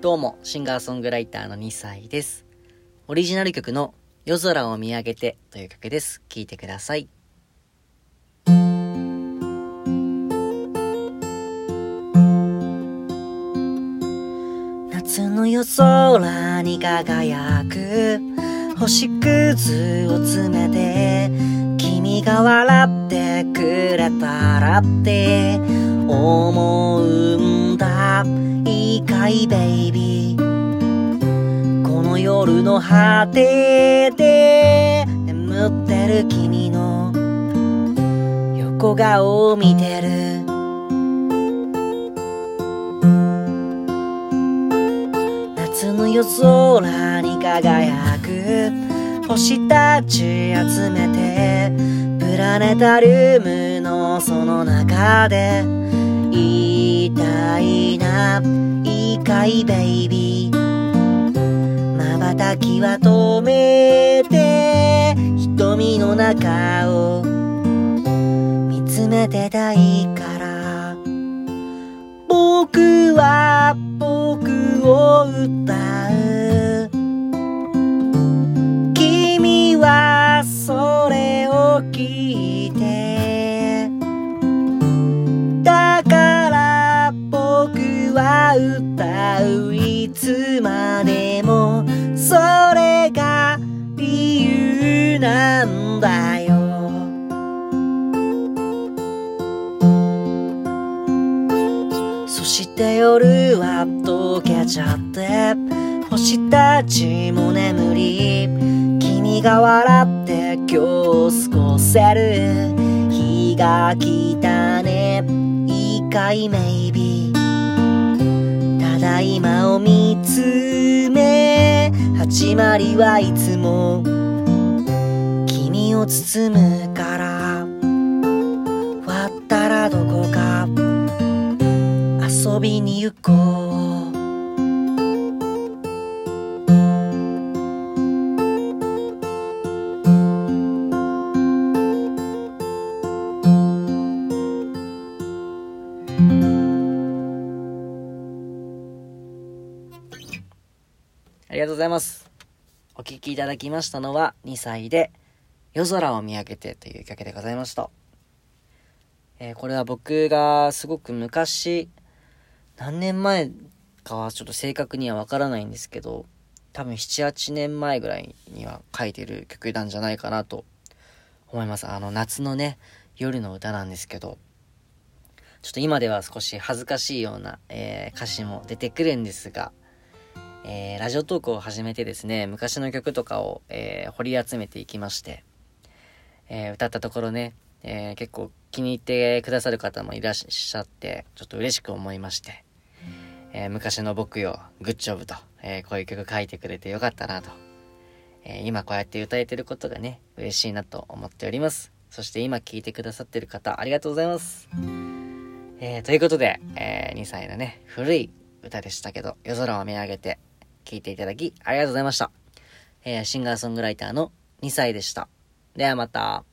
どうも、シンガーソングライターの2歳です。オリジナル曲の夜空を見上げてという曲です。聴いてください。夏の夜空に輝く星屑を詰めて君が笑ってくれたらって思うんだいいかいベイビーこの夜の果てで眠ってる君の横顔を見てる。夏の夜空に輝く星たち集めてプラネタリウムのその中で言いたいな。いいかいベイビー。瞬きは止めて瞳の中を見つめてたいから。僕は僕を歌う。君はそれを聞いて歌ういつまでもそれが理由なんだよ。そして夜は溶けちゃって星たちも眠り君が笑って今日過ごせる。日が来たね。いいかいメイビーただいまを見つめ始まりはいつも君を包むから割ったらどこか遊びに行こう。ありがとうございます。お聴きいただきましたのは2歳で夜空を見上げてという曲でございました。えーこれは僕がすごく昔、何年前かはちょっと正確にはわからないんですけど、多分7、8年前ぐらいには書いてる曲なんじゃないかなと思います。あの夏のね、夜の歌なんですけど、ちょっと今では少し恥ずかしいような、えー歌詞も出てくるんですが、えーラジオトークを始めてですね、昔の曲とかを、えー掘り集めていきまして、えー歌ったところね、え結構気に入ってくださる方もいらっしゃって、ちょっと嬉しく思いまして、え昔の僕よ、グッジョブと、えこういう曲書いてくれてよかったなと、え今こうやって歌えてることがね、嬉しいなと思っております。そして今聴いてくださってる方、ありがとうございます。えということで、え2歳のね、古い歌でしたけど、夜空を見上げて聴いていただきありがとうございました。えーシンガーソングライターの2歳でした。ではまた。